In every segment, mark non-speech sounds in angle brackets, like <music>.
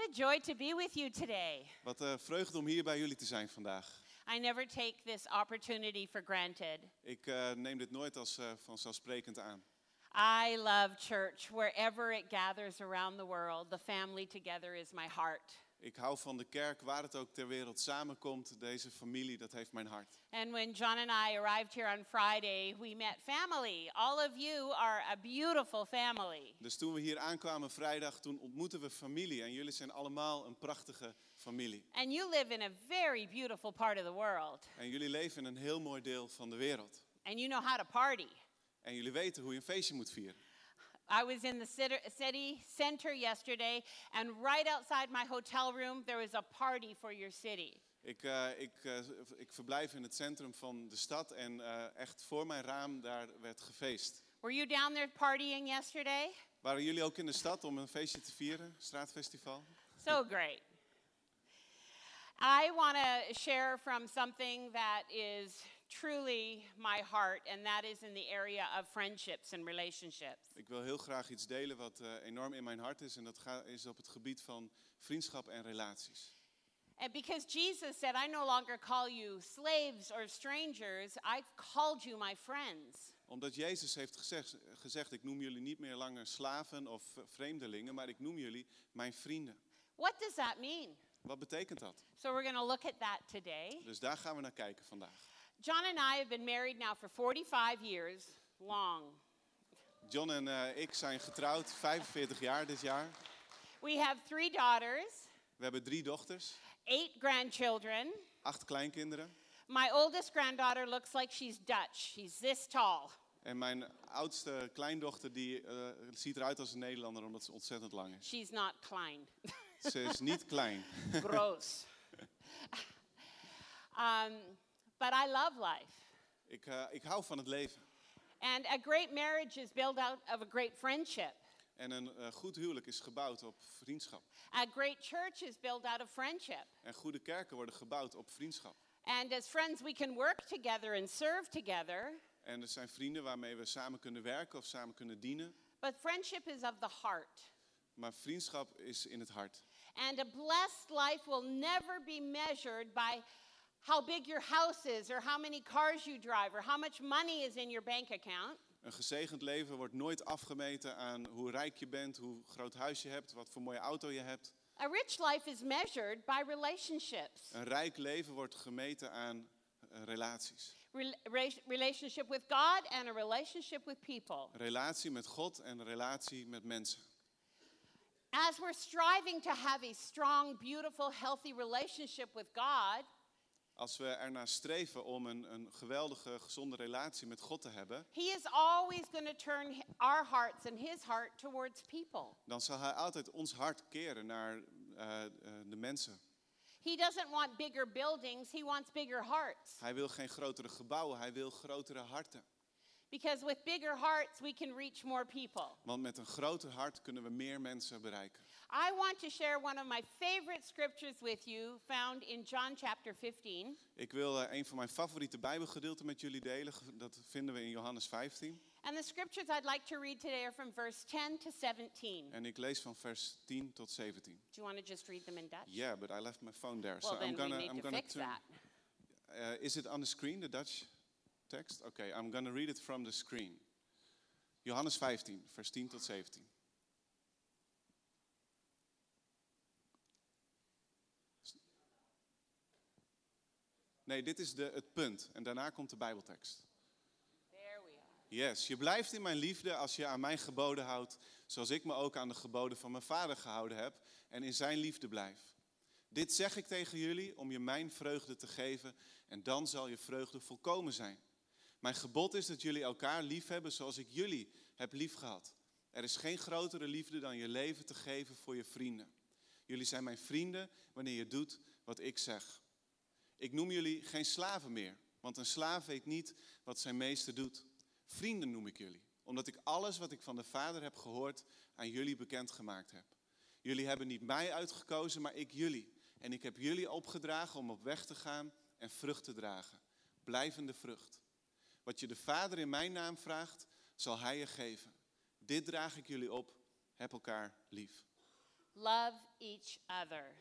What a joy to be with you today. Wat uh, vreugde om hier bij jullie te zijn vandaag. I never take this opportunity for granted. Ik uh, neem dit nooit als uh, vanzelfsprekend aan. I love church. Wherever it gathers around the world, the family together is my heart. Ik hou van de kerk, waar het ook ter wereld samenkomt. Deze familie, dat heeft mijn hart. And when John and I arrived here on Friday, we met family. All of you are a beautiful family. Dus toen we hier aankwamen vrijdag, toen ontmoetten we familie. En jullie zijn allemaal een prachtige familie. And you live in a very beautiful part of the world. En jullie leven in een heel mooi deel van de wereld. And you know how to party. En jullie weten hoe je een feestje moet vieren. I was in the city center yesterday, and right outside my hotel room, there was a party for your city. Ik, uh, ik, uh, ik verblijf in het centrum van de stad en uh, echt voor mijn raam daar werd gefeest. Were you down there partying yesterday? Waren jullie ook in de stad om een feestje te vieren, straatfestival? So great. I want to share from something that is truly my heart, and that is in the area of friendships and relationships. Ik wil heel graag iets delen wat uh, enorm in mijn hart is, en dat is op het gebied van vriendschap en relaties. And because Jesus said, I no longer call you slaves or strangers, I've called you my friends. Omdat Jezus heeft gezegd, gezegd, ik noem jullie niet meer langer slaven of vreemdelingen, maar ik noem jullie mijn vrienden. What does that mean? Wat betekent dat? So we're going to look at that today. Dus daar gaan we naar kijken vandaag. John and I have been married now for 45 years, long. John en uh, ik zijn getrouwd 45 jaar dit jaar. We have three daughters. We hebben drie dochters. Eight grandchildren. Acht kleinkinderen. My oldest granddaughter looks like she's Dutch. She's this tall. En mijn oudste kleindochter die uh, ziet eruit als een Nederlander omdat ze ontzettend lang is. She's not klein. ze is niet klein. <laughs> Gross. <laughs> um, but I love life. Ik, uh, ik hou van het leven. And a great marriage is built out of a great friendship. En een uh, goed huwelijk is gebouwd op vriendschap. A great church is built out of friendship. En goede kerken worden gebouwd op vriendschap. And as friends we can work together and serve together. En er zijn vrienden waarmee we samen kunnen werken of samen kunnen dienen. But friendship is of the heart. Maar vriendschap is in het hart. And a blessed life will never be measured by how big your house is, or how many cars you drive, or how much money is in your bank account. Een gezegend leven wordt nooit afgemeten aan hoe rijk je bent, hoe groot huis je hebt, wat voor mooie auto je hebt. A rich life is measured by relationships. Een rijk leven wordt gemeten aan uh, relaties. Re relationship with God and a relationship with people. Relatie met God en relatie met mensen. As we're striving to have a strong, beautiful, healthy relationship with God, als we ernaar streven om een, een geweldige, gezonde relatie met God te hebben, He is always going to turn our hearts and His heart towards people. dan zal Hij altijd ons hart keren naar uh, uh, de mensen. He doesn't want bigger buildings, He wants bigger hearts. Hij wil geen grotere gebouwen, Hij wil grotere harten. Because with bigger hearts we can reach more people. Want met een groter hart kunnen we meer mensen bereiken. I want to share one of my favorite scriptures with you, found in John chapter 15. Ik wil uh, een van mijn favoriete Bijbelgedeelten met jullie delen. Dat vinden we in Johannes 15. And the scriptures I'd like to read today are from verse 10 to 17. En ik lees van vers 10 tot 17. Do you want to just read them in Dutch? Yeah, but I left my phone there, well, so I'm gonna I'm gonna fix that. Uh, is it on the screen, the Dutch text? Okay, I'm gonna read it from the screen. Johannes 15, vers 10 tot 17. Nee, dit is de, het punt. En daarna komt de Bijbeltekst. There we are. Yes, je blijft in mijn liefde als je aan mijn geboden houdt, zoals ik me ook aan de geboden van mijn vader gehouden heb en in zijn liefde blijf. Dit zeg ik tegen jullie om je mijn vreugde te geven en dan zal je vreugde volkomen zijn. Mijn gebod is dat jullie elkaar lief hebben zoals ik jullie heb lief gehad. Er is geen grotere liefde dan je leven te geven voor je vrienden. Jullie zijn mijn vrienden wanneer je doet wat ik zeg. Ik noem jullie geen slaven meer, want een slaaf weet niet wat zijn meester doet. Vrienden noem ik jullie, omdat ik alles wat ik van de Vader heb gehoord aan jullie bekendgemaakt heb. Jullie hebben niet mij uitgekozen, maar ik jullie. En ik heb jullie opgedragen om op weg te gaan en vrucht te dragen. Blijvende vrucht. Wat je de Vader in mijn naam vraagt, zal Hij je geven. Dit draag ik jullie op. Heb elkaar lief. love each other.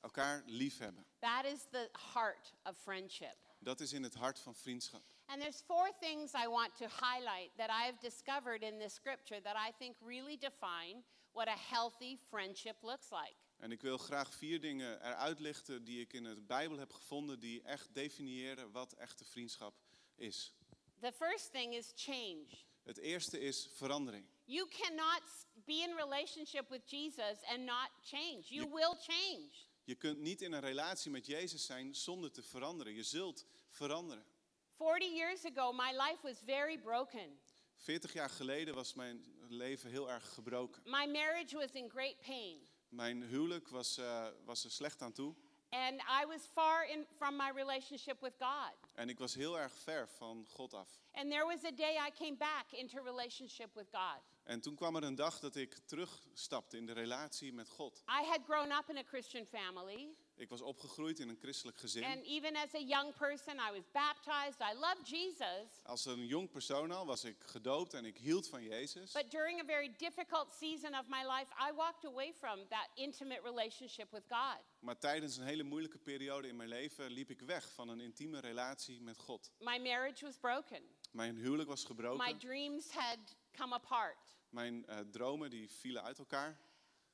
Elkaar liefhebben. That is the heart of friendship. Dat is in het hart van vriendschap. And there's four things I want to highlight that I have discovered in this scripture that I think really define what a healthy friendship looks like. En ik wil graag vier dingen eruit lichten die ik in de Bijbel heb gevonden, die echt definiëren wat echte vriendschap is. The first thing is change. Het eerste is verandering. You cannot be in relationship with Jesus and not change. You will change. Je kunt niet in een relatie met Jezus zijn zonder te veranderen. Je zult veranderen. 40 years ago, my life was very broken. 40 jaar geleden was mijn leven heel erg gebroken. My marriage was in great pain. Mijn huwelijk was, eh, was er slecht aan toe. And I was far in, from my relationship with God. En ik was heel erg ver van God af. And there was a day I came back into relationship with God. En toen kwam er een dag dat ik terugstapte in de relatie met God. I had grown up in a Christian family. Ik was opgegroeid in een christelijk gezin. And even as a young person, I was baptized. I loved Jesus. Als een jong persoon al was ik gedoopt en ik hield van Jezus. But during a very difficult season of my life, I walked away from that intimate relationship with God. Maar tijdens een hele moeilijke periode in mijn leven liep ik weg van een intieme relatie met God. My marriage was broken. Mijn huwelijk was My gebroken. dreams had come apart. Mijn eh, dromen die vielen uit elkaar.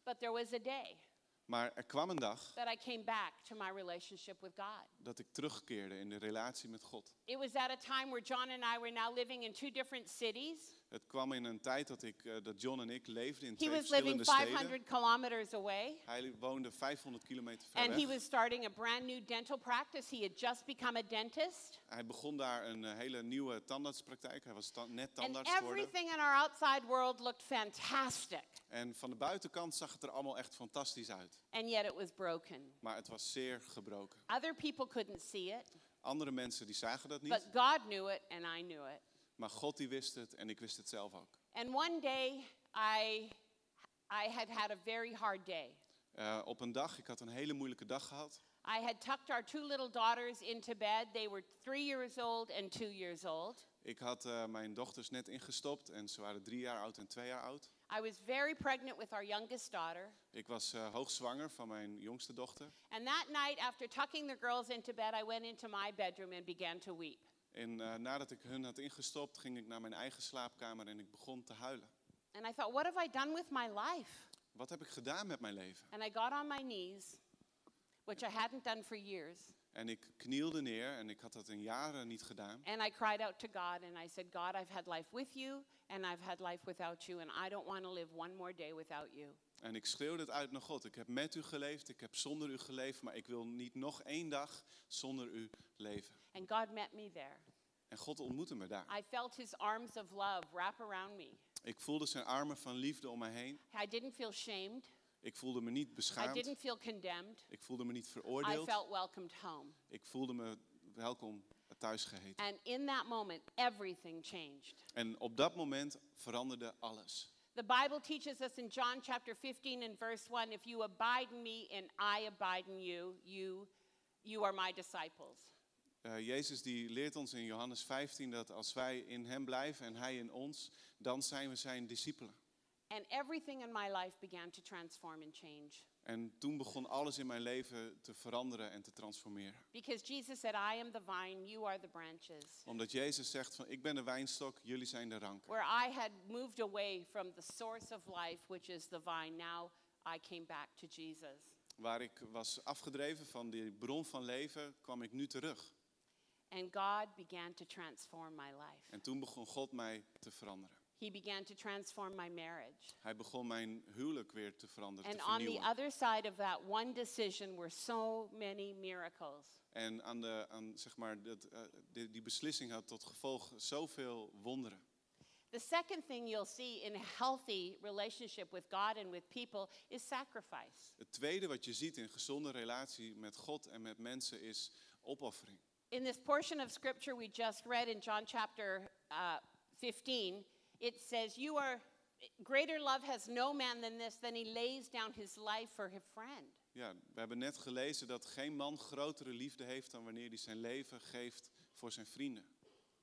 But there was a day Maar er kwam een dag that I came back to my relationship with God. dat ik terugkeerde in de relatie met God. It was at a time where John and I were now living in two different cities. Het kwam in een tijd dat, ik, eh, dat John en ik leefden in He twee was living verschillende steden. 500 kilometers away. Hij woonde 500 kilometer ver And he weg. was starting a brand new dental practice. He had just become a dentist. Hij begon daar een eh, hele nieuwe tandartspraktijk. Hij was ta- net And tandarts geworden. everything in our outside world looked fantastic. En van de buitenkant zag het er allemaal echt fantastisch uit. And yet it was broken. Maar het was zeer gebroken. Other people couldn't see it, Andere mensen die zagen dat but niet. God knew it and I knew it. Maar God die wist het en ik wist het zelf ook. And one day I I had had a very hard day. Eh, op een dag, ik had een hele moeilijke dag gehad. I had tucked our two little daughters into bed. They were three years old and two years old. Ik had eh, mijn dochters net ingestopt en ze waren drie jaar oud en twee jaar oud. I was very pregnant with our youngest daughter. Ik was eh, hoogzwanger van mijn jongste dochter. And that night, after tucking the girls into bed, I went into my bedroom and began to weep. En eh, nadat ik hun had ingestopt, ging ik naar mijn eigen slaapkamer en ik begon te huilen. And I thought, what have I done with my life? Wat heb ik gedaan met mijn leven? And I got on my knees, which I hadn't done for years. En ik knielde neer en ik had dat in jaren niet gedaan. And I cried out to God and I said, God, I've had life with you and I've had life without you, and I don't want to live one more day without you. En ik schreeuwde het uit naar God. Ik heb met u geleefd, ik heb zonder u geleefd, maar ik wil niet nog één dag zonder u leven. And God met me there. En God ontmoette me daar. I felt his arms of love wrap around me. Ik voelde zijn armen van liefde om mij heen. I didn't feel shamed. Ik voelde me niet I beschaamd. didn't feel condemned. Ik voelde me niet I veroordeeld. felt welcomed home. Ik voelde me welkom thuis geheten. And in that moment, everything changed. En op dat moment veranderde alles. The Bible teaches us in John chapter 15 and verse 1 if you abide in me and I abide in you, you, you are my disciples. Eh, Jezus die leert ons in Johannes 15 dat als wij in hem blijven en hij in ons, dan zijn we zijn discipelen. And everything in my life began to transform and change. En toen begon alles in mijn leven te veranderen en te transformeren. Because Jesus said, I am the vine, you are the branches. Omdat Jezus zegt van ik ben de wijnstok, jullie zijn de ranken. Where I had moved away from the source of life, which is the vine, now I came back to Jesus. Waar ik was afgedreven van die bron van leven, kwam ik nu terug. And God began to transform my life. En toen begon God mij te veranderen. He began to transform my marriage. Hij begon mijn huwelijk weer te veranderen, te And on the vernieuwen. other side of that one decision were so many miracles. En aan de, aan, zeg maar, dat, eh, die, die beslissing had tot gevolg zoveel wonderen. The second thing you'll see in a healthy relationship with God and with people is sacrifice. Het tweede wat je ziet in gezonde relatie met God en met mensen is opoffering. In this portion of scripture we just read in John chapter uh, 15, it says, You are greater love has no man than this, than he lays down his life for his friend. Ja, we hebben net gelezen dat geen man grotere liefde heeft dan wanneer hij zijn leven geeft voor zijn vrienden.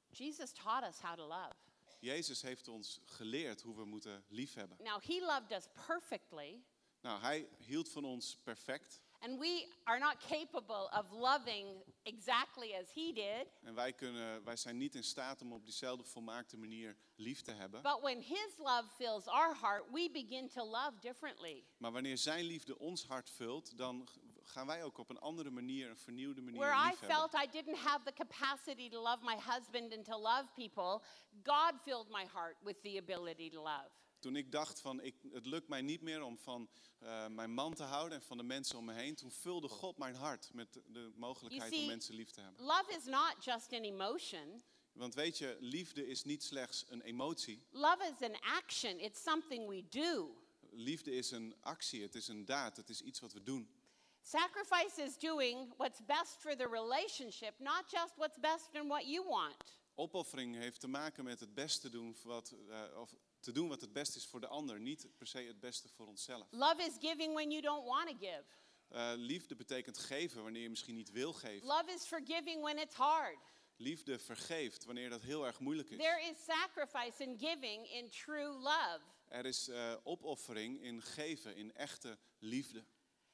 Jesus taught us how to love. Jezus heeft ons geleerd hoe we moeten liefhebben. Now, he loved us perfectly, Nou, hij hield van ons perfect. And we are not capable of loving exactly as he did. En wij, kunnen, wij zijn niet in staat om op diezelfde volmaakte manier lief te hebben. But when his love fills our heart, we begin to love differently. Maar wanneer zijn liefde ons hart vult, dan gaan wij ook op een andere manier, een vernieuwde manier Where I felt I didn't have the capacity to love my husband and to love people, God filled my heart with the ability to love. Toen ik dacht van, ik, het lukt mij niet meer om van eh, mijn man te houden en van de mensen om me heen, toen vulde God mijn hart met de- mogelijkheid see- om mensen lief te hebben. Love is not just an emotion. Want weet je, liefde is niet slechts een emotie. Love is an action. It's something we do. Liefde is een actie, het is een daad, het is iets wat we doen. Sacrifice is doing what's best for the relationship, not just what's best in what you want. Opoffering heeft te maken met het beste doen wat, eh, of te doen wat het beste is voor de ander, niet per se het beste voor onszelf. Love is giving when you don't want to give. Eh, liefde betekent geven wanneer je misschien niet wil geven. Love is forgiving when it's hard. Liefde vergeeft wanneer dat heel erg moeilijk is. There is sacrifice giving in true love. Er is eh, opoffering in geven, in echte liefde.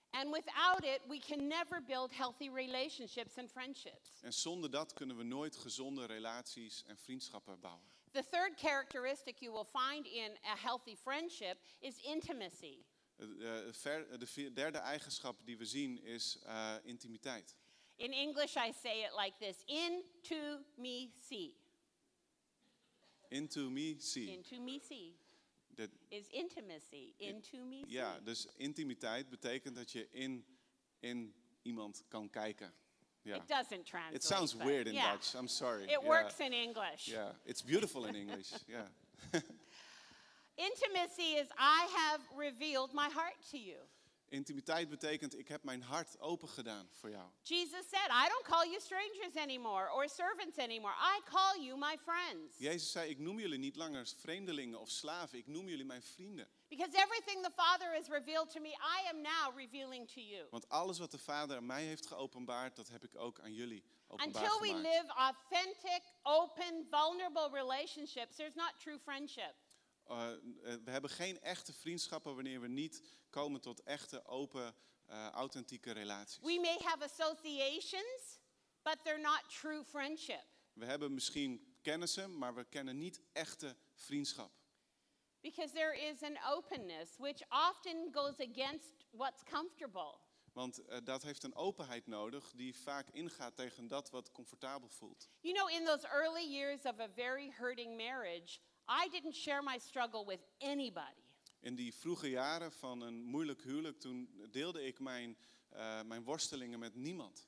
And without it, we can never build healthy relationships and friendships. En zonder dat kunnen we nooit gezonde relaties en vriendschappen bouwen. The third characteristic you will find in a healthy friendship is intimacy. Eh, eh, ver- de derde eigenschap die we zien is eh, intimiteit. In English, I say it like this Into me see. Into me, see. Into me see De- is intimacy. Into me see. ja, dus intimiteit betekent dat je in, in iemand kan kijken. Ja. It doesn't translate. It sounds weird in yeah. Dutch. I'm sorry. It Yeah. works in English. Yeah, it's beautiful in English. <laughs> Yeah. <laughs> Intimacy is I have revealed my heart to you. Intimiteit betekent ik heb mijn hart open gedaan voor jou. Jesus said, I don't call you strangers anymore or servants anymore. I call you my friends. Jezus zei, ik noem jullie niet langer vreemdelingen of slaven, ik noem jullie mijn vrienden. Because everything the Father has revealed to me, I am now revealing to you. Want alles wat de Vader aan mij heeft geopenbaard, dat heb ik ook aan jullie openbaar Until we gemaakt. live authentic, open, vulnerable relationships, there's not true friendship. Eh, eh, we hebben geen echte vriendschappen wanneer we niet komen tot echte, open, eh, authentieke relaties. We may have associations, but they're not true friendship. We hebben misschien kennissen, maar we kennen niet echte vriendschap. Because there is an openness which often goes against what's comfortable. Want eh, dat heeft een openheid nodig die vaak ingaat tegen dat wat comfortabel voelt. You know, in those early years of a very hurting marriage, I didn't share my struggle with anybody. In die vroege jaren van een moeilijk huwelijk, toen deelde ik mijn, eh, mijn worstelingen met niemand.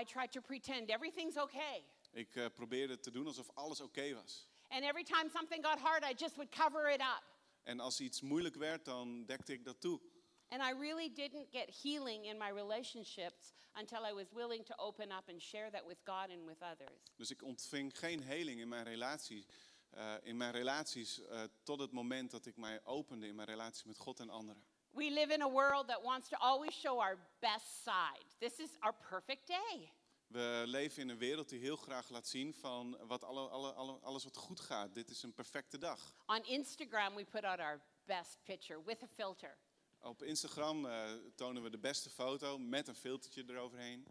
I tried to pretend everything's okay. Ik eh, probeerde te doen alsof alles oké was. And every time something got hard, I just would cover it up. En als iets moeilijk werd, dan dekte ik dat toe. And I really didn't get healing in my relationships until I was willing to open up and share that with God and with others. Dus ik ontving geen heling in mijn, relatie, eh, in mijn relaties eh, tot het moment dat ik mij opende in mijn relatie met God en anderen. We live in a world that wants to always show our best side. This is our perfect day. We leven in een wereld die heel graag laat zien van wat alle, alle, alle, alles wat goed gaat. Dit is een perfecte dag. On Instagram, we put out our best picture with a filter. Op Instagram eh, tonen we de beste foto met een filtertje eroverheen.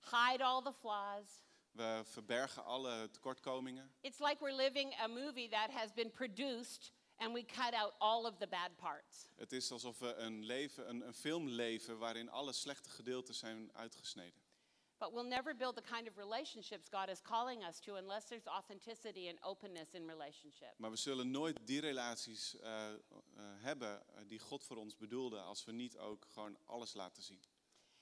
Hide all the flaws. We verbergen alle tekortkomingen. It's like we're living a movie that has been produced and we cut out all of the bad parts. Het is alsof we een, leven, een, een film leven waarin alle slechte gedeelten zijn uitgesneden. But we'll never build the kind of relationships God is calling us to unless there's authenticity and openness in relationship. Maar we zullen nooit die relaties eh, eh, hebben eh, die God voor ons bedoelde als we niet ook gewoon alles laten zien.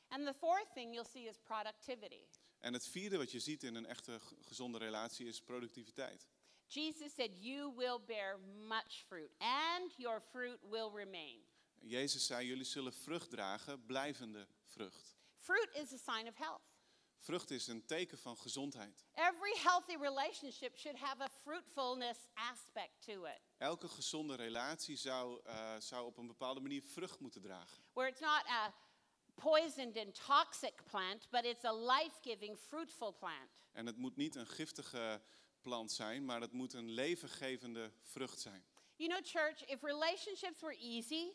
And the fourth thing you'll see is productivity. En het vierde wat je ziet in een echte gezonde relatie is productiviteit. Jesus said, You will bear much fruit, and your fruit will remain. Jezus zei, jullie zullen vrucht dragen, blijvende vrucht. Fruit is a sign of health. Vrucht is een teken van gezondheid. Every healthy relationship should have a fruitfulness aspect to it, Elke gezonde relatie zou, eh, zou op een bepaalde manier vrucht moeten dragen. where it's not a poisoned and toxic plant, but it's a life giving, fruitful plant. En het moet niet een giftige plant zijn, maar het moet een levengevende vrucht zijn. You know, church, if relationships were easy,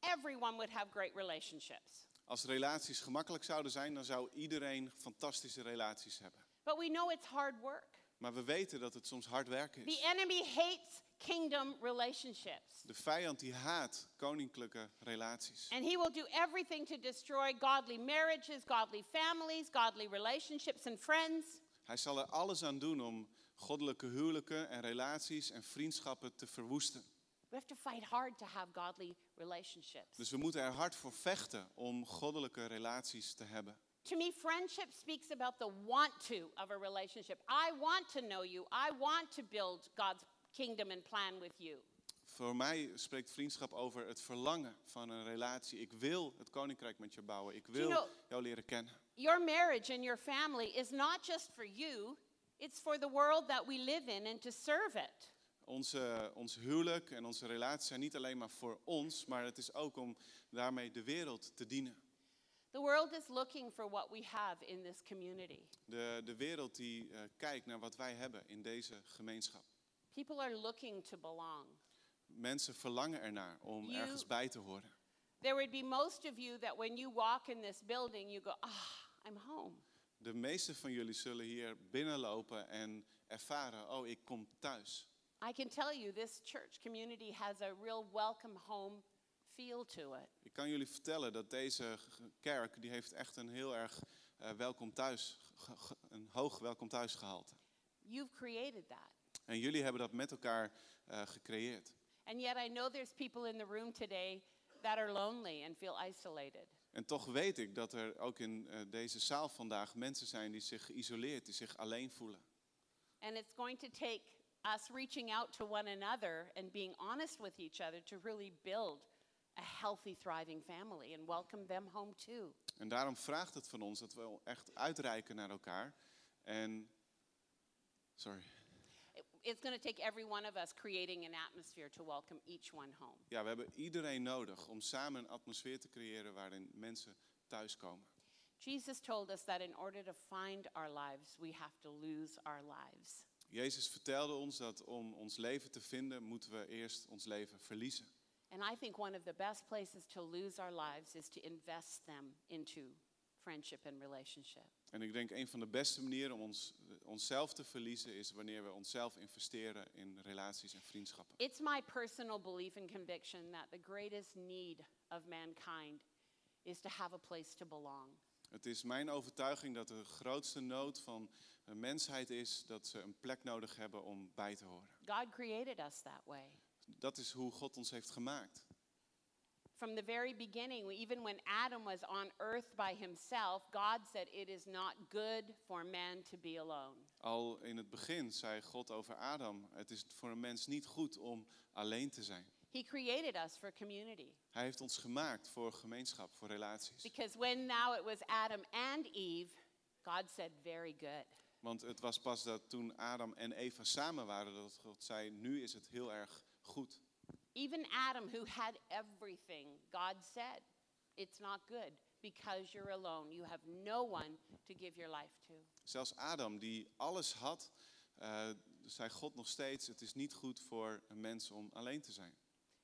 everyone would have great relationships. Als relaties gemakkelijk zouden zijn, dan zou iedereen fantastische relaties hebben. But we know it's hard work. Maar we weten dat het soms hard werken The is. enemy hates kingdom relationships. De vijand die haat koninklijke relaties. And he will do everything to destroy godly marriages, godly families, godly relationships, and friends. Hij zal er alles aan doen om goddelijke huwelijken en relaties en vriendschappen te verwoesten. We have to fight hard to have godly relationships. Dus we moeten er hard voor vechten om goddelijke relaties te hebben. To me, friendship speaks about the want to of a relationship. I want to know you. I want to build God's kingdom and plan with you. Voor mij spreekt vriendschap over het verlangen van een relatie. Ik wil het koninkrijk met je bouwen. Ik wil know- jou leren kennen. Your marriage and your family is not just for you, it's for the world that we live in and to serve it. Onze, ons huwelijk en onze relaties zijn niet alleen maar voor ons, maar het is ook om daarmee de wereld te dienen. The world is looking for what we have in this community. De, de wereld die eh, kijkt naar wat wij hebben in deze gemeenschap. People are looking to belong. Mensen verlangen ernaar om You- ergens bij te horen. There would be most of you that when you walk in this building, you go, ah, I'm home. De meeste van jullie zullen hier binnenlopen en ervaren, oh, ik kom thuis. I can tell you this church community has a real welcome home feel to it. Ik kan jullie vertellen dat deze kerk, die heeft echt een heel erg eh, welkom thuis, een hoog welkom thuis gehalte. You've created that. En jullie hebben dat met elkaar eh, gecreëerd. And yet I know there's people in the room today that are lonely and feel isolated. En toch weet ik dat er ook in eh, deze zaal vandaag mensen zijn die zich geïsoleerd, die zich alleen voelen. And it's going to take us reaching out to one another and being honest with each other to really build a healthy, thriving family and welcome them home too. En daarom vraagt het van ons dat we echt uitreiken naar elkaar. En, sorry. It- It's going to take every one of us creating an atmosphere to welcome each one home. Ja, we hebben iedereen nodig om samen een atmosfeer te creëren waarin mensen thuiskomen. Jesus told us that in order to find our lives, we have to lose our lives. Jezus vertelde ons dat om ons leven te vinden, moeten we eerst ons leven verliezen. And I think one of the best places to lose our lives is to invest them into friendship and relationship. En ik denk een van de beste manieren om ons, onszelf te verliezen is wanneer we onszelf investeren in relaties en vriendschappen. It's my personal belief and conviction that the greatest need of mankind is to have a place to belong. Het is mijn overtuiging dat de grootste nood van de mensheid is dat ze een plek nodig hebben om bij te horen. God created us that way. Dat is hoe God ons heeft gemaakt. From the very beginning, even when Adam was on earth by himself, God said, It is not good for man to be alone. Al in het begin zei God over Adam: Het is voor een mens niet goed om alleen te zijn. He created us for community. Hij heeft ons gemaakt voor gemeenschap, voor relaties. Because when now it was Adam and Eve, God said, Very good. Want het was pas dat toen Adam en Eva samen waren dat God zei: Nu is het heel erg goed. Even Adam, who had everything, God said, It's not good because you're alone. You have no one to give your life to. Zelfs Adam, die alles had, eh, zei God nog steeds: Het is niet goed voor een mens om alleen te zijn.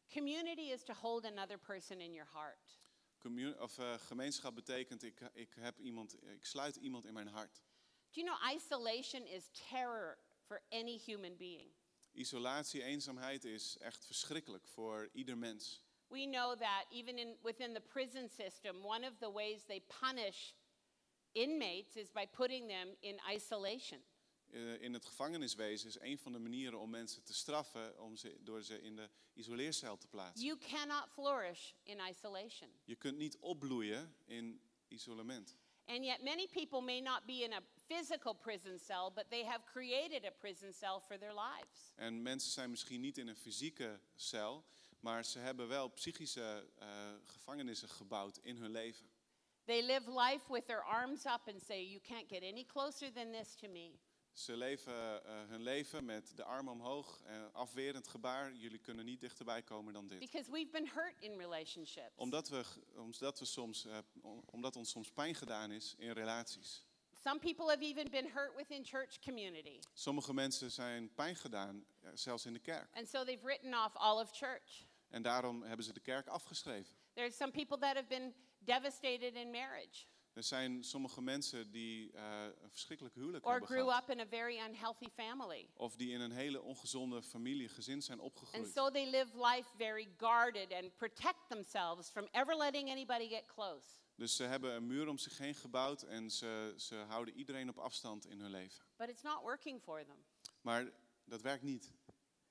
Community is to hold another person in your heart. Commu- of, eh, gemeenschap betekent: ik, ik, heb iemand, ik sluit iemand in mijn hart. Do you know isolation is terror for any human being? Isolatie, eenzaamheid is echt verschrikkelijk voor ieder mens. We know that even in, within the prison system, one of the ways they punish inmates is by putting them in isolation. Eh, in het gevangeniswezen is een van de manieren om mensen te straffen om ze, door ze in de isoleercel te plaatsen. You cannot flourish in isolation. Je kunt niet opbloeien in isolement. And yet, many people may not be in a physical prison cell, but they have created a prison cell for their lives. En mensen zijn misschien niet in een fysieke cel, maar ze hebben wel psychische eh, gevangenissen gebouwd in hun leven. They live life with their arms up and say, You can't get any closer than this to me. Ze leven eh, hun leven met de armen omhoog, eh, afwerend gebaar. Jullie kunnen niet dichterbij komen dan dit. Because we've been hurt in relationships. Omdat, we, omdat, we soms, om- omdat ons soms pijn gedaan is in relaties. Some people have even been hurt within church community. Sommige mensen zijn pijn gedaan, zelfs in de kerk. And so they've written off all of church. En daarom hebben ze de kerk afgeschreven. There's some people that have been devastated in marriage Er zijn sommige mensen die eh, een verschrikkelijk huwelijk or hebben grew gehad. up in a very unhealthy family. Of die in een hele ongezonde familie, gezin zijn And opgegroeid. so they live life very guarded and protect themselves from ever letting anybody get close. Dus ze hebben een muur om zich heen gebouwd en ze, ze houden iedereen op afstand in hun leven. But it's not working for them Maar dat werkt niet.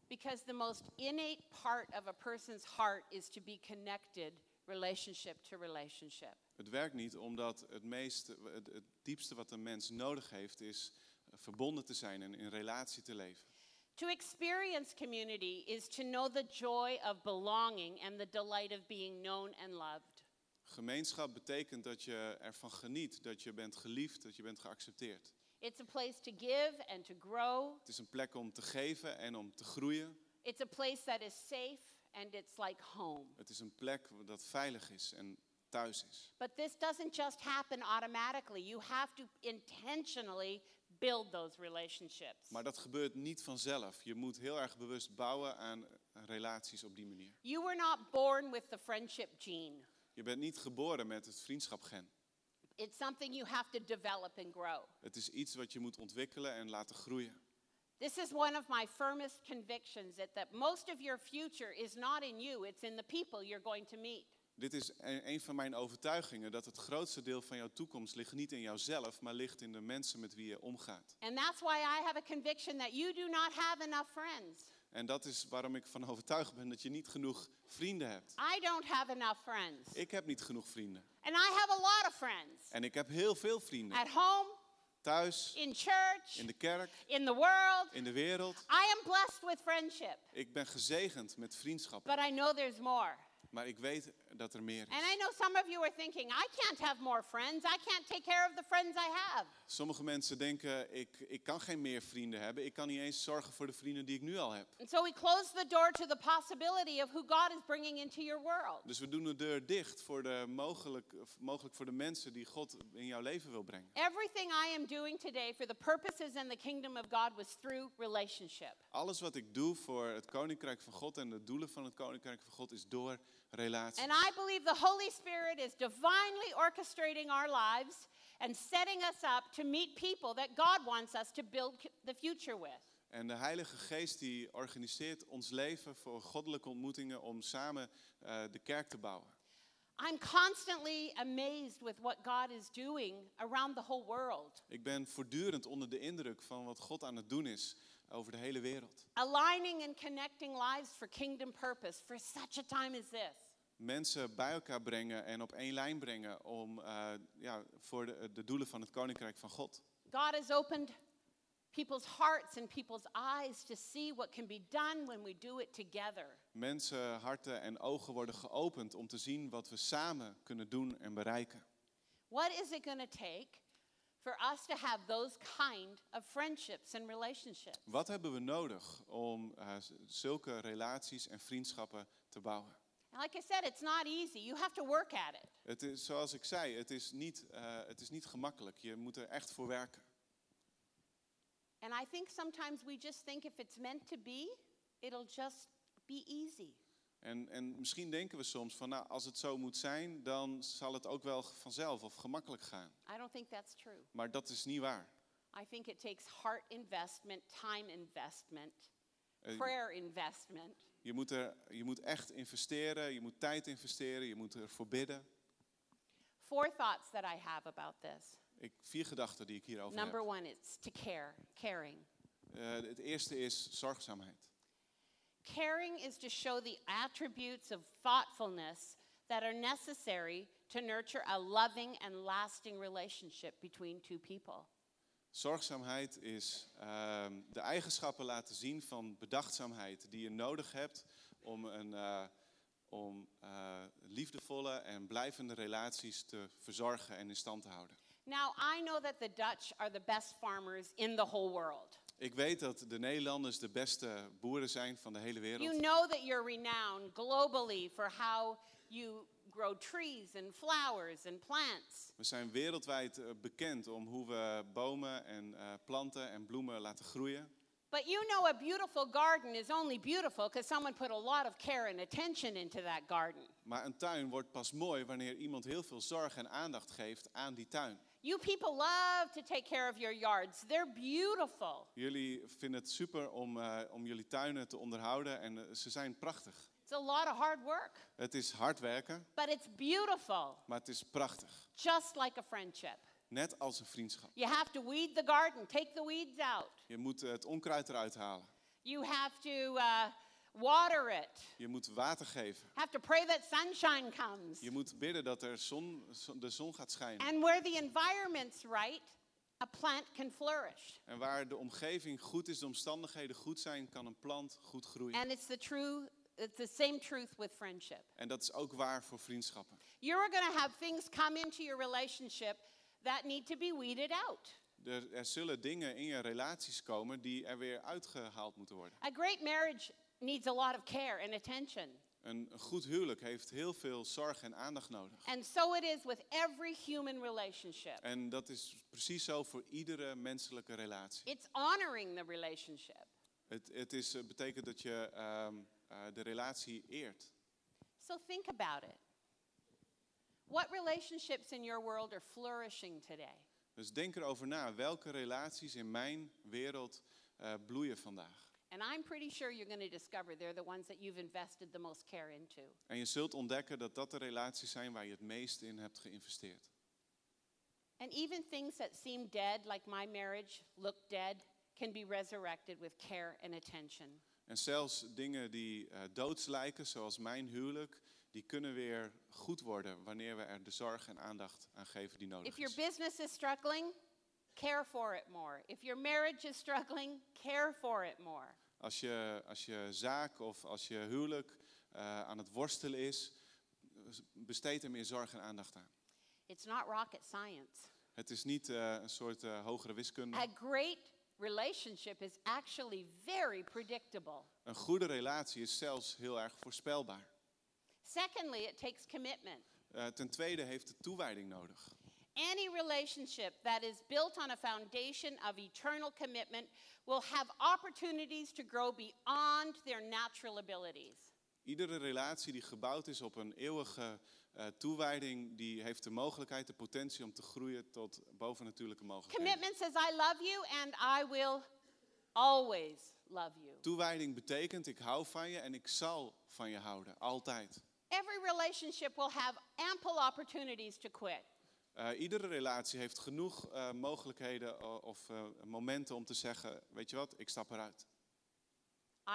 because the most innate part of a person's heart is to be connected relationship to relationship. Het werkt niet omdat het, meeste, het, het diepste wat een mens nodig heeft is eh, verbonden te zijn en in relatie te leven. To experience community is to know the joy of belonging and the delight of being known and loved. Gemeenschap betekent dat je ervan geniet, dat je bent geliefd, dat je bent geaccepteerd. It's a place to give and to grow. Het is een plek om te geven en om te groeien. It's a place that is safe and it's like home. Het is een plek dat veilig is en thuis is. But this doesn't just happen automatically. You have to intentionally build those relationships. Maar dat gebeurt niet vanzelf. Je moet heel erg bewust bouwen aan relaties op die manier. You were not born with the friendship gene. Je bent niet geboren met het vriendschapgen. It's something you have to develop and grow. Het is iets wat je moet ontwikkelen en laten groeien. This is one of my firmest convictions that, that most of your future is not in you, it's in the people you're going to meet. Dit is een van mijn overtuigingen, dat het grootste deel van jouw toekomst ligt niet in jouzelf, maar ligt in de mensen met wie je omgaat. And that's why I have a conviction that you do not have enough friends. En dat is waarom ik van overtuigd ben dat je niet genoeg vrienden hebt. I don't have enough friends. Ik heb niet genoeg vrienden. And I have a lot of friends. En ik heb heel veel vrienden. At home, Thuis, in church, in de kerk, in the world. in de wereld. I am blessed with friendship, Ik ben gezegend met vriendschap. but I know there's more. Maar ik weet dat er meer And is. I know some of you are thinking, I can't have more friends. I can't take care of the friends I have. Sommige mensen denken, ik, ik kan geen meer vrienden hebben. Ik kan niet eens zorgen voor de vrienden die ik nu al heb. And so we close the door to the possibility of who God is bringing into your world. Dus we doen de deur dicht voor de mogelijk, mogelijk voor de mensen die God in jouw leven wil brengen. Everything I am doing today for the purposes and the kingdom of God was through relationship. Alles wat ik doe voor het koninkrijk van God en de doelen van het koninkrijk van God is door relatie. And I believe the Holy Spirit is divinely orchestrating our lives and setting us up to meet people that God wants us to build the future with. En de Heilige Geest die organiseert ons leven voor goddelijke ontmoetingen om samen eh, de kerk te bouwen. I'm constantly amazed with what God is doing around the whole world, Ik ben voortdurend onder de indruk van wat God aan het doen is over de hele wereld. aligning and connecting lives for kingdom purpose for such a time as this. Mensen bij elkaar brengen en op één lijn brengen om, eh, ja, voor de, de doelen van het koninkrijk van God. God has opened people's hearts and people's eyes to see what can be done when we do it together. Mensen, harten en ogen worden geopend om te zien wat we samen kunnen doen en bereiken. What is it going to take for us to have those kind of friendships and relationships? Wat hebben we nodig om z- zulke relaties en vriendschappen te bouwen? And like I said, it's not easy. You have to work at it. Het is, zoals ik zei, het is, niet, eh, het is niet gemakkelijk. Je moet er echt voor werken. And I think sometimes we just think if it's meant to be, it'll just be easy. En, en misschien denken we soms van, nou, als het zo moet zijn, dan zal het ook wel vanzelf of gemakkelijk gaan. I don't think that's true. Maar dat is niet waar. I think it takes heart investment, time investment, prayer investment. Je moet, er, je moet echt investeren, je moet tijd investeren, je moet ervoor bidden. Four thoughts that I have about this. Ik, vier gedachten die ik hierover Number heb. one, it's to care, caring. Eh, het eerste is zorgzaamheid. Caring is to show the attributes of thoughtfulness that are necessary to nurture a loving and lasting relationship between two people. Zorgzaamheid is ehm, de eigenschappen laten zien van bedachtzaamheid die je nodig hebt om, een, eh, om eh, liefdevolle en blijvende relaties te verzorgen en in stand te houden. Now, I know that the Dutch are the best farmers in the whole world. Ik weet dat de Nederlanders de beste boeren zijn van de hele wereld. You know that you're renowned globally for how you grow trees and flowers and plants. We zijn wereldwijd eh, bekend om hoe we bomen en eh, planten en bloemen laten groeien. But you know, a beautiful garden is only beautiful because someone put a lot of care and attention into that garden. Maar een tuin wordt pas mooi wanneer iemand heel veel zorg en aandacht geeft aan die tuin. You people love to take care of your yards. They're beautiful. Jullie vinden het super om, eh, om jullie tuinen te onderhouden en eh, ze zijn prachtig. It's a lot of hard work, Het is hard werken, but it's beautiful, maar het is prachtig. just like a friendship. Net als een vriendschap. You have to weed the garden, take the weeds out. Je moet het onkruid eruit halen. You have to uh, water it. Je moet water geven. Have to pray that sunshine comes. Je moet bidden dat er zon, de zon gaat schijnen. And where the environment's right, a plant can flourish. En waar de omgeving goed is, de omstandigheden goed zijn, kan een plant goed groeien. And it's the true it's the same truth with friendship. En dat is ook waar voor vriendschappen. You're going to have things come into your relationship that need to be weeded out. Er, er zullen dingen in je relaties komen die er weer uitgehaald moeten worden. A great marriage needs a lot of care and attention. Een, goed huwelijk heeft heel veel zorg en aandacht nodig. And so it is with every human relationship. En dat is precies zo voor iedere menselijke relatie. It's honoring the relationship. Het, het is, eh, betekent dat je ehm, eh, de relatie eert. So think about it. What relationships in your world are flourishing today? Dus denk erover na. Welke relaties in mijn wereld eh, bloeien vandaag? And I'm pretty sure you're going to discover they're the ones that you've invested the most care into. En je zult ontdekken dat dat de relaties zijn waar je het meest in hebt geïnvesteerd. And even things that seem dead, like my marriage looked dead, can be resurrected with care and attention. En zelfs dingen die eh, doods lijken, zoals mijn huwelijk, die kunnen weer goed worden wanneer we er de zorg en aandacht aan geven die nodig If your is. business is struggling, care for it more. If your marriage is struggling, care for it more. Als je, als je zaak of als je huwelijk eh, aan het worstelen is, besteed er meer zorg en aandacht aan. It's not rocket science. Het is niet eh, een soort eh, hogere wiskunde. A great relationship is actually very predictable. Een goede relatie is zelfs heel erg voorspelbaar. Secondly, it takes commitment. Ten tweede heeft het toewijding nodig. Any relationship that is built on a foundation of eternal commitment will have opportunities to grow beyond their natural abilities. Iedere relatie die gebouwd is op een eeuwige eh, toewijding, die heeft de mogelijkheid, de potentie om te groeien tot bovennatuurlijke mogelijkheden. Commitment says, I love you and I will always love you. Toewijding betekent ik hou van je en ik zal van je houden, altijd. Every relationship will have ample opportunities to quit. Eh, iedere relatie heeft genoeg eh, mogelijkheden of eh, momenten om te zeggen, weet je wat, ik stap eruit.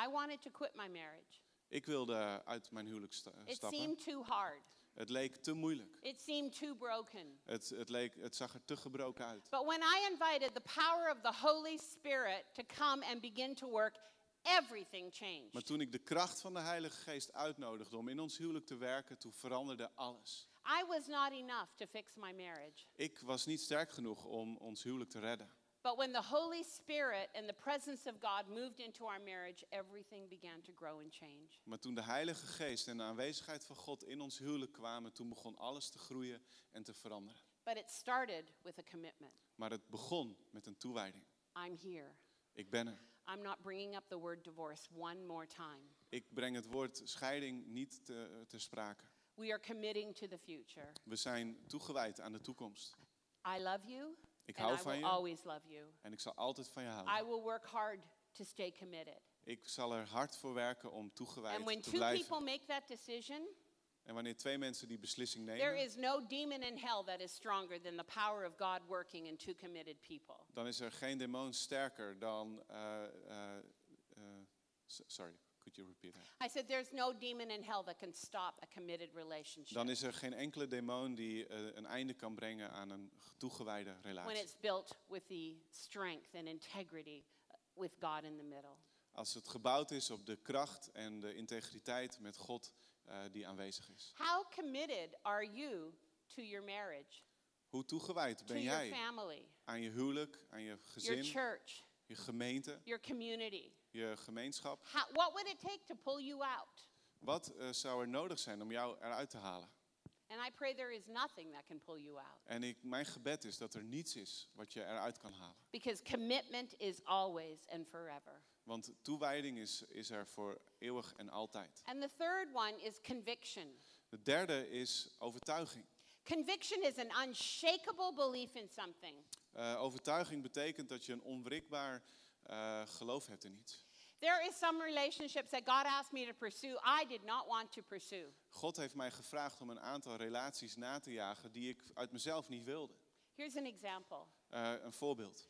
I wanted to quit my marriage. Ik wilde uit mijn huwelijk sta- It stappen. seemed too hard. Het leek te moeilijk. It seemed too broken. Het, het, leek, het zag er te gebroken uit. But when I invited the power of the Holy Spirit to come and begin to work, everything Maar changed. toen ik de kracht van de Heilige Geest uitnodigde om in ons huwelijk te werken, toen veranderde alles. I was not enough to fix my marriage. Ik was niet sterk genoeg om ons huwelijk te redden. But when the Holy Spirit and the presence of God moved into our marriage, everything began to grow and change. Maar toen de Heilige Geest en de aanwezigheid van God in ons huwelijk kwamen, toen begon alles te groeien en te veranderen. But it started with a commitment. Maar het begon met een toewijding. I'm here. Ik ben er. I'm not bringing up the word divorce one more time. Ik breng het woord scheiding niet te, te sprake. We are committing to the future. We zijn toegewijd aan de toekomst. I love you, Ik and hou I van je always love you. en ik zal altijd van je I houden. will work hard to stay committed. Ik zal er hard voor werken om And when toegewijd te two blijven. people make that decision, En wanneer twee mensen die beslissing there nemen, is no demon in hell that is stronger than the power of God working in two committed people. dan is er geen demon sterker dan. eh, s- sorry, could you repeat that? I said, there's no demon in hell that can stop a committed relationship Dan is er geen enkele demon die eh, een einde kan brengen aan een toegewijde when relatie. it's built with the strength and integrity uh, with God in the middle. Als het gebouwd is op de kracht en de integriteit met God eh, die aanwezig is. How committed are you to your marriage, Hoe toegewijd to ben your jij family, aan je huwelijk, aan je your gezin, church, je gemeente, your community? Je gemeenschap? How, what would it take to pull you out? Wat eh, zou er nodig zijn om jou eruit te halen? And I pray there is nothing that can pull you out En ik, mijn gebed is dat er niets is wat je eruit kan halen. because commitment is always and forever. Want toewijding is, is er voor eeuwig en altijd. And the third one is conviction. De derde is overtuiging. Conviction is an unshakable belief in something. Eh, overtuiging betekent dat je een onwrikbaar eh, geloof hebt in iets. There is some relationships that God asked me to pursue I did not want to pursue. God heeft mij gevraagd om een aantal relaties na te jagen die ik uit mezelf niet wilde. Here's an example. Eh, een voorbeeld.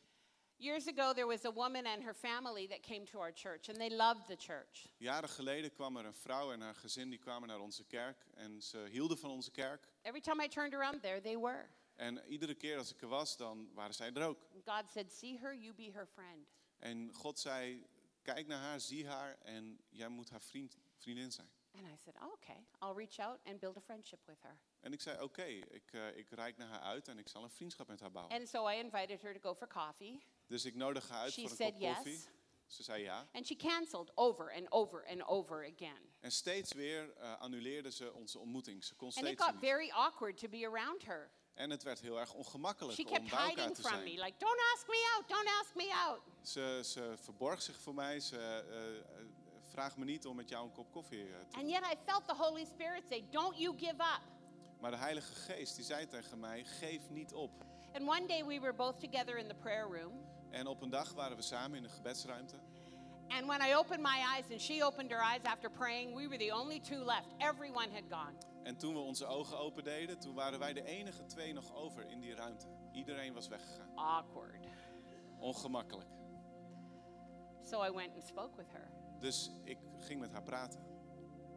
Years ago, there was a woman and her family that came to our church, and they loved the church. Jaren geleden kwam er een vrouw en haar gezin die kwamen naar onze kerk en ze hielden van onze kerk. Every time I turned around, there they were. En iedere keer als ik er was, dan waren zij er ook. And God said, See her, you be her friend. En God zei, kijk naar haar, zie haar en jij moet haar vriend, vriendin zijn. And I said, oh, Okay, I'll reach out and build a friendship with her. En ik zei, oké, ik, eh, ik reik naar haar uit en ik zal een vriendschap met haar bouwen. And so I invited her to go for coffee, Dus ik nodig haar uit She voor een kop yes. koffie. Ze zei ja. and she canceled over and over and over again. En steeds weer eh, annuleerde ze onze ontmoeting. Ze kon And it steeds got niet. very awkward to be around her. En het werd heel erg ongemakkelijk She om kept bij elkaar hiding te from zijn. me, like, Don't ask me out, don't ask me out. Ze, ze verborg zich voor mij. Ze eh, eh, vraagt me niet om met jou een kop koffie eh, te And yet I felt the Holy Spirit say, Don't you give up. Maar de Heilige Geest die zei tegen mij, geef niet op. And one day we were both together in the prayer room. En op een dag waren we samen in de gebedsruimte. And when I opened my eyes and she opened her eyes after praying, we were the only two left. Everyone had gone. En toen we onze ogen opendeden, toen waren wij de enige twee nog over in die ruimte. Iedereen was weggegaan. Awkward. Ongemakkelijk. So I went and spoke with her. Dus ik ging met haar praten.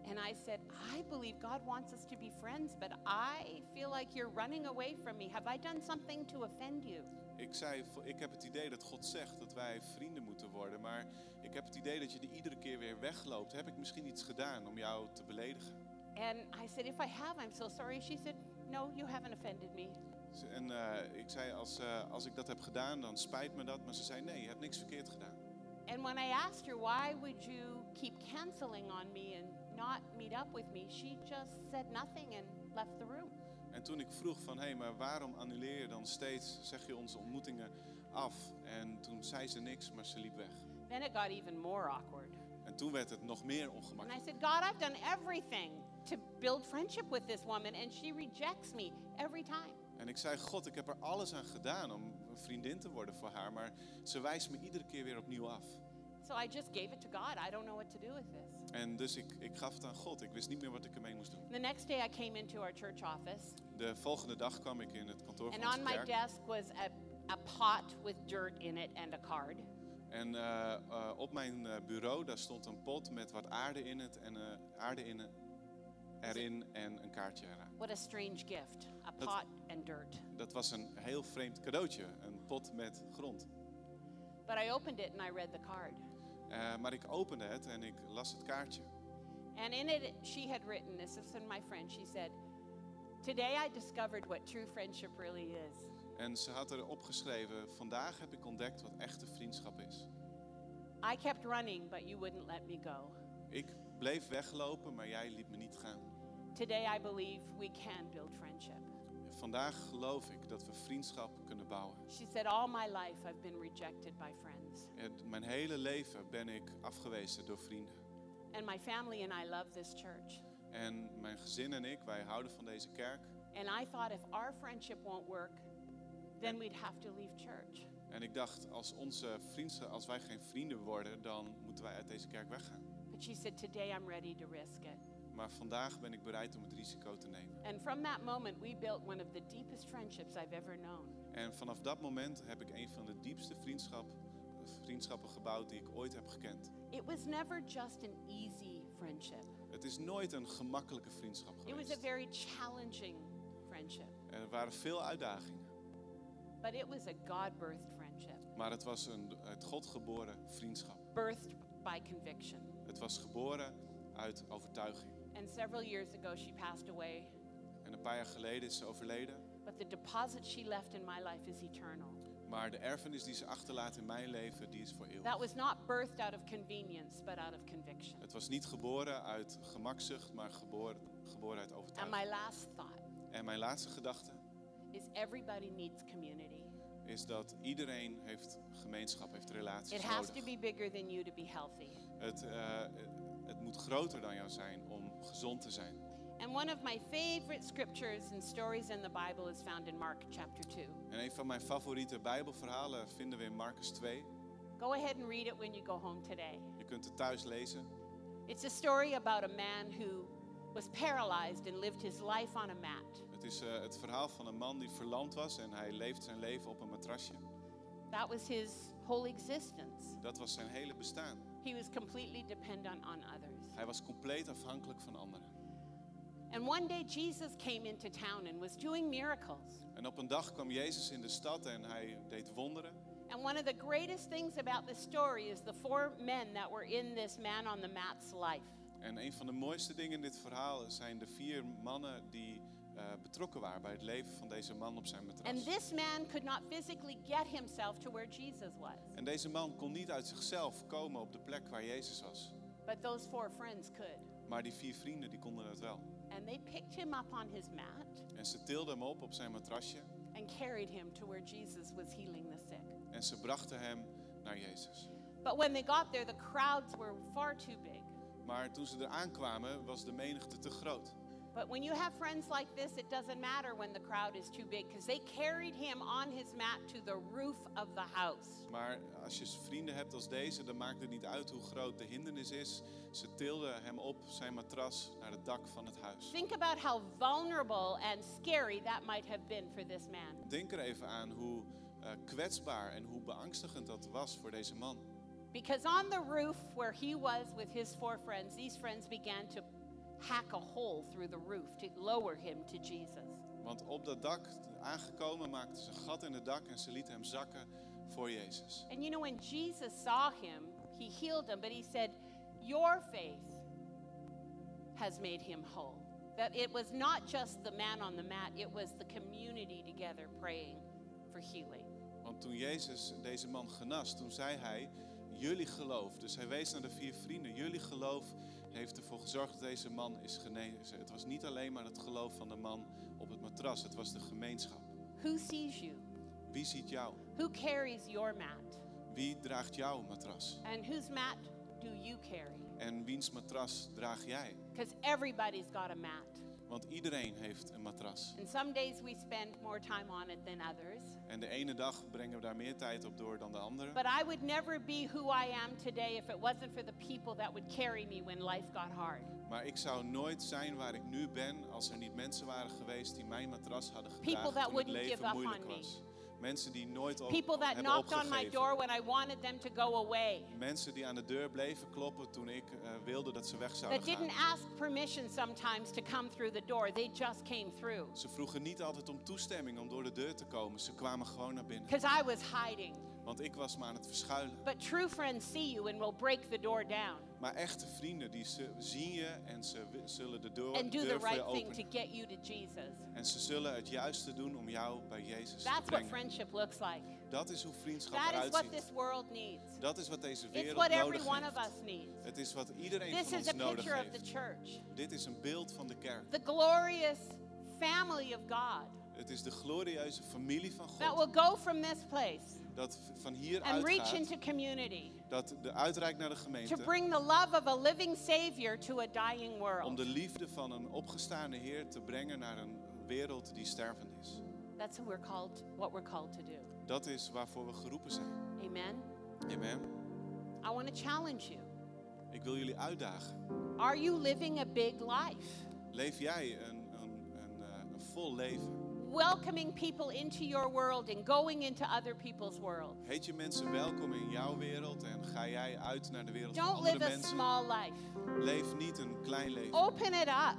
And I said, I believe God wants us to be friends, but I feel like you're running away from me. Have I done something to offend you? Ik zei, ik heb het idee dat God zegt dat wij vrienden moeten worden. Maar ik heb het idee dat je er iedere keer weer wegloopt. Heb ik misschien iets gedaan om jou te beledigen? And I said, If I have, I'm so sorry. She said, No, you haven't offended me. En eh, ik zei, als, eh, als ik dat heb gedaan, dan spijt me dat. Maar ze zei, nee, je hebt niks verkeerd gedaan. And when I asked her, Why would you keep canceling on me and not meet up with me? She just said nothing and left the room. En toen ik vroeg van, hé, maar waarom annuleer je dan steeds, zeg je onze ontmoetingen af? En toen zei ze niks, maar ze liep weg. Then it got even more awkward. En toen werd het nog meer And I ongemakkelijk. said, God, I've done everything to build friendship with this woman, and she rejects me every time. En ik zei, God, ik heb er alles aan gedaan om een vriendin te worden voor haar, maar ze wijst me iedere keer weer opnieuw af. So I just gave it to God. I don't know what to do with this. En dus ik, ik gaf het aan God. Ik wist niet meer wat ik ermee moest doen. The next day, I came into our church office, De volgende dag kwam ik in het kantoor and van onze on my kerk. desk was a, a pot with dirt in it and a card. En eh, op mijn eh, bureau, daar stond een pot met wat aarde in het en aarde in, erin en een kaartje eraan. What a strange gift a Dat- pot and dirt. Dat was een heel vreemd cadeautje, een pot met grond. But I opened it and I read the card. Eh, maar ik opende het en ik las het kaartje. And in it, she had written this is from my friend. She said, Today I discovered what true friendship really is. En ze had erop geschreven, vandaag heb ik ontdekt wat echte vriendschap is. I kept running, but you wouldn't let me go. Ik bleef weglopen, maar jij liet me niet gaan. Today I believe we can build friendship. Vandaag geloof ik dat we vriendschap kunnen bouwen. She said, All my life I've been rejected by friends. En mijn hele leven ben ik afgewezen door vrienden. And my family and I love this church. En mijn gezin en ik, wij houden van deze kerk. And I thought if our friendship won't work, then we'd have to leave church. En ik dacht, als, onze vriendschap, als wij geen vrienden worden, dan moeten wij uit deze kerk weggaan. But she said, Today I'm ready to risk it. Maar vandaag ben ik bereid om het risico te nemen. And from that moment, we built one of the deepest friendships I've ever known. En vanaf dat moment heb ik een van de diepste vriendschap, vriendschappen gebouwd die ik ooit heb gekend. It was never just an easy friendship, Het is nooit een gemakkelijke vriendschap it was a very challenging friendship. Er waren veel uitdagingen. But it was a God birthed friendship, Maar het was een uit God geboren vriendschap. birthed by conviction. Het was geboren uit overtuiging. And several years ago, she passed away. En een paar jaar geleden is ze overleden. But the deposit she left in my life is eternal. Maar de erfenis die ze achterlaat in mijn leven, die is voor eeuwig. That was not birthed out of convenience, but out of conviction. Het was niet geboren uit gemakzucht, maar geboren, geboren uit And overtuiging. my last thought En mijn laatste gedachte. is everybody needs community. is dat iedereen heeft gemeenschap, heeft It relaties has to nodig. be bigger than you to be healthy. Het, eh, het moet groter dan jou zijn om gezond te zijn. And one of my favorite scriptures and stories in the Bible is found in Mark chapter 2. En een van mijn favoriete Bijbelverhalen vinden we in Marcus 2. Go ahead and read it when you go home today. Je kunt het thuis lezen. It's a story about a man who was paralyzed and lived his life on a mat. Het is eh, het verhaal van een man die verlamd was en hij leeft zijn leven op een matrasje. That was his whole existence. Dat was zijn hele bestaan. He was completely dependent on others. Hij was compleet afhankelijk van anderen. And one day Jesus came into town and was doing miracles. En op een dag kwam Jezus in de stad en hij deed wonderen. And one of the greatest things about this story is the four men that were in this man on the mat's life. En een van de mooiste dingen in dit verhaal zijn de vier mannen die eh, betrokken waren bij het leven van deze man op zijn And matras. this man could not physically get himself to where Jesus was, En deze man kon niet uit zichzelf komen op de plek waar Jezus was. but those four friends could. Maar die vier vrienden die konden dat wel. And they picked him up on his mat En ze tilden hem op op zijn matrasje and carried him to where Jesus was healing the sick. en ze brachten hem naar Jezus. But when they got there, the crowds were far too big. Maar toen ze er aankwamen was de menigte te groot. But when you have friends like this, it doesn't matter when the crowd is too big because they carried him on his mat to the roof of the house. Maar als je vrienden hebt als deze, dan maakt het niet uit hoe groot de hindernis is. Ze tilden hem op zijn matras naar het dak van het huis. Think about how vulnerable and scary that might have been for this man. Denk er even aan hoe eh, kwetsbaar en hoe beangstigend dat was voor deze man. Because on the roof where he was with his four friends, these friends began to hack a hole through the roof to lower him to Jesus. Want op dat dak aangekomen maakten ze een gat in het dak en ze lieten hem zakken voor Jezus. And you know, when Jesus saw him, he healed him, but he said, Your faith has made him whole. That it was not just the man on the mat, it was the community together praying for healing. Want toen Jezus deze man genas, toen zei hij, jullie geloof. Dus hij wees naar de vier vrienden. Jullie geloof heeft ervoor gezorgd dat deze man is genezen. Het was niet alleen maar het geloof van de man op het matras, het was de gemeenschap. Who sees you? Wie ziet jou? Who carries your mat? Wie draagt jouw matras? And whose mat do you carry? En wiens matras draag jij? Because everybody's got a mat. Want iedereen heeft een matras. And some days we spend more time on it than others. En de ene dag brengen we daar meer tijd op door dan de andere. But I would never be who I am today if it wasn't for the people that would carry me when life got hard. Maar ik zou nooit zijn waar ik nu ben als er niet mensen waren geweest die mijn matras hadden People gedragen that toen het leven moeilijk on me. Mensen die nooit op, People that hebben knocked on my opgegeven. door when I wanted them to go away. Mensen die aan de deur bleven kloppen toen ik eh, wilde dat ze weg zouden That didn't gaan. ask permission sometimes to come through the door. They just came through. Ze vroegen niet altijd om toestemming om door de deur te komen. Ze kwamen gewoon naar binnen. Because I was hiding. Want ik was me aan het verschuilen. But true friends see you and will break the door down Maar echte vrienden die zien je en ze zullen de deur, and do the deur voor je right thing to openen. get you to Jesus. En ze zullen het juiste doen om jou bij Jezus te That's what brengen. friendship looks like. Dat is hoe vriendschap That is eruit what ziet. this world needs. Dat is wat deze wereld what every nodig one of heeft. us needs. Het is wat iedereen This van is ons a nodig picture of the heeft. church, Dit is een beeld van de kerk. the glorious family of God Het is de glorieuze familie van that God. will go from this place Dat van hier and reach into community Dat de uitreikt naar de to gemeente. bring the love of a living Savior to a dying Om world. de liefde van een opgestaande Heer te brengen naar een wereld die stervend is. That's who we're called, what we're called to do. Dat is waarvoor we geroepen zijn. Amen. Amen. I want to challenge you. Ik wil jullie uitdagen. Are you living a big life? Leef jij een, een, een, eh, een vol leven? Welcoming people into your world and going into other people's world. Heet je mensen welkom in jouw wereld en ga jij uit naar de wereld van Don't andere live a mensen? small life. Leef niet een klein leven. Open it up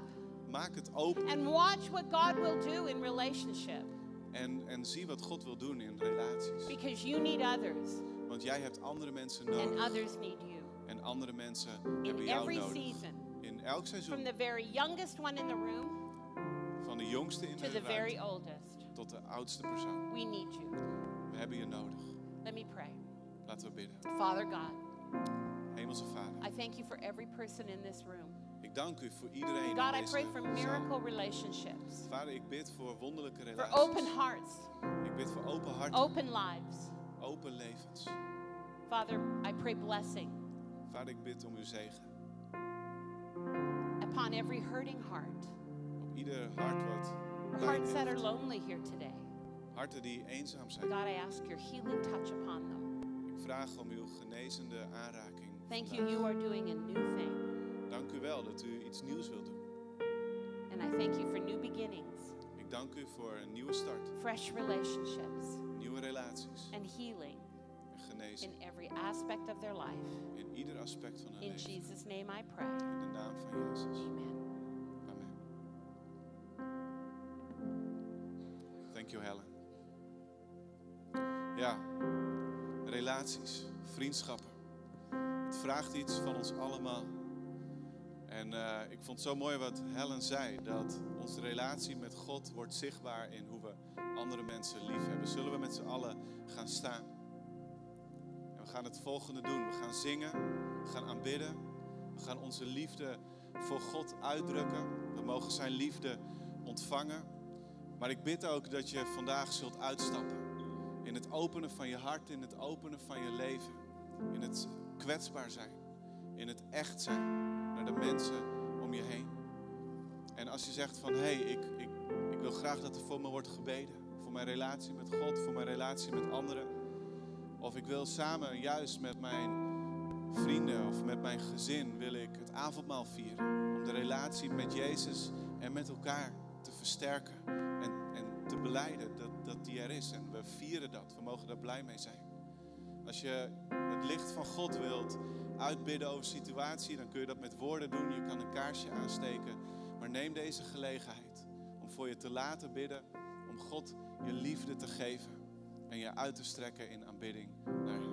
Maak het open and watch what God will do in relationship en, en zie wat God wil doen in relaties. because you need others Want jij hebt andere mensen and nodig. others need you. En andere mensen hebben In jou every nodig. season, In elk from seizoen. the very youngest one in the room Van de jongste in to de the very oldest, tot de oudste persoon. we need you. We hebben je nodig. Let me pray. Laten we bidden. Father God, Hemelse Vader, I thank you for every person in this room. ik dank u voor iedereen in God, I deze pray for miracle relationships, Vader, ik bid voor wonderlijke for relaties. open hearts, Ik bid voor open harten, open lives. open levens. Father, I pray blessing Vader, ik bid om uw zegen. upon every hurting heart, ieder hart wat hearts that are lonely here today. Harten die eenzaam zijn. God, I ask your healing touch upon them. Ik vraag om uw genezende aanraking. Thank you, you are doing a new thing. Dank u wel dat u iets nieuws wilt doen. And I thank you for new beginnings, Ik dank u voor een nieuwe start, fresh relationships, nieuwe relaties and healing en genezing in every aspect of their life. in ieder aspect van hun In leven. Jesus' name I pray. In de naam van Jezus. Amen. Helen. Ja, relaties, vriendschappen. Het vraagt iets van ons allemaal. En eh, ik vond het zo mooi wat Helen zei: dat onze relatie met God wordt zichtbaar in hoe we andere mensen lief hebben. Zullen we met z'n allen gaan staan? En we gaan het volgende doen: we gaan zingen, we gaan aanbidden, we gaan onze liefde voor God uitdrukken. We mogen Zijn liefde ontvangen. Maar ik bid ook dat je vandaag zult uitstappen. In het openen van je hart, in het openen van je leven. In het kwetsbaar zijn. In het echt zijn naar de mensen om je heen. En als je zegt van hé, hey, ik, ik, ik wil graag dat er voor me wordt gebeden. Voor mijn relatie met God, voor mijn relatie met anderen. Of ik wil samen juist met mijn vrienden of met mijn gezin wil ik het avondmaal vieren. Om de relatie met Jezus en met elkaar te versterken. En, en te beleiden dat, dat die er is. En we vieren dat. We mogen daar blij mee zijn. Als je het licht van God wilt uitbidden over situatie, dan kun je dat met woorden doen. Je kan een kaarsje aansteken. Maar neem deze gelegenheid om voor je te laten bidden. Om God je liefde te geven. En je uit te strekken in aanbidding naar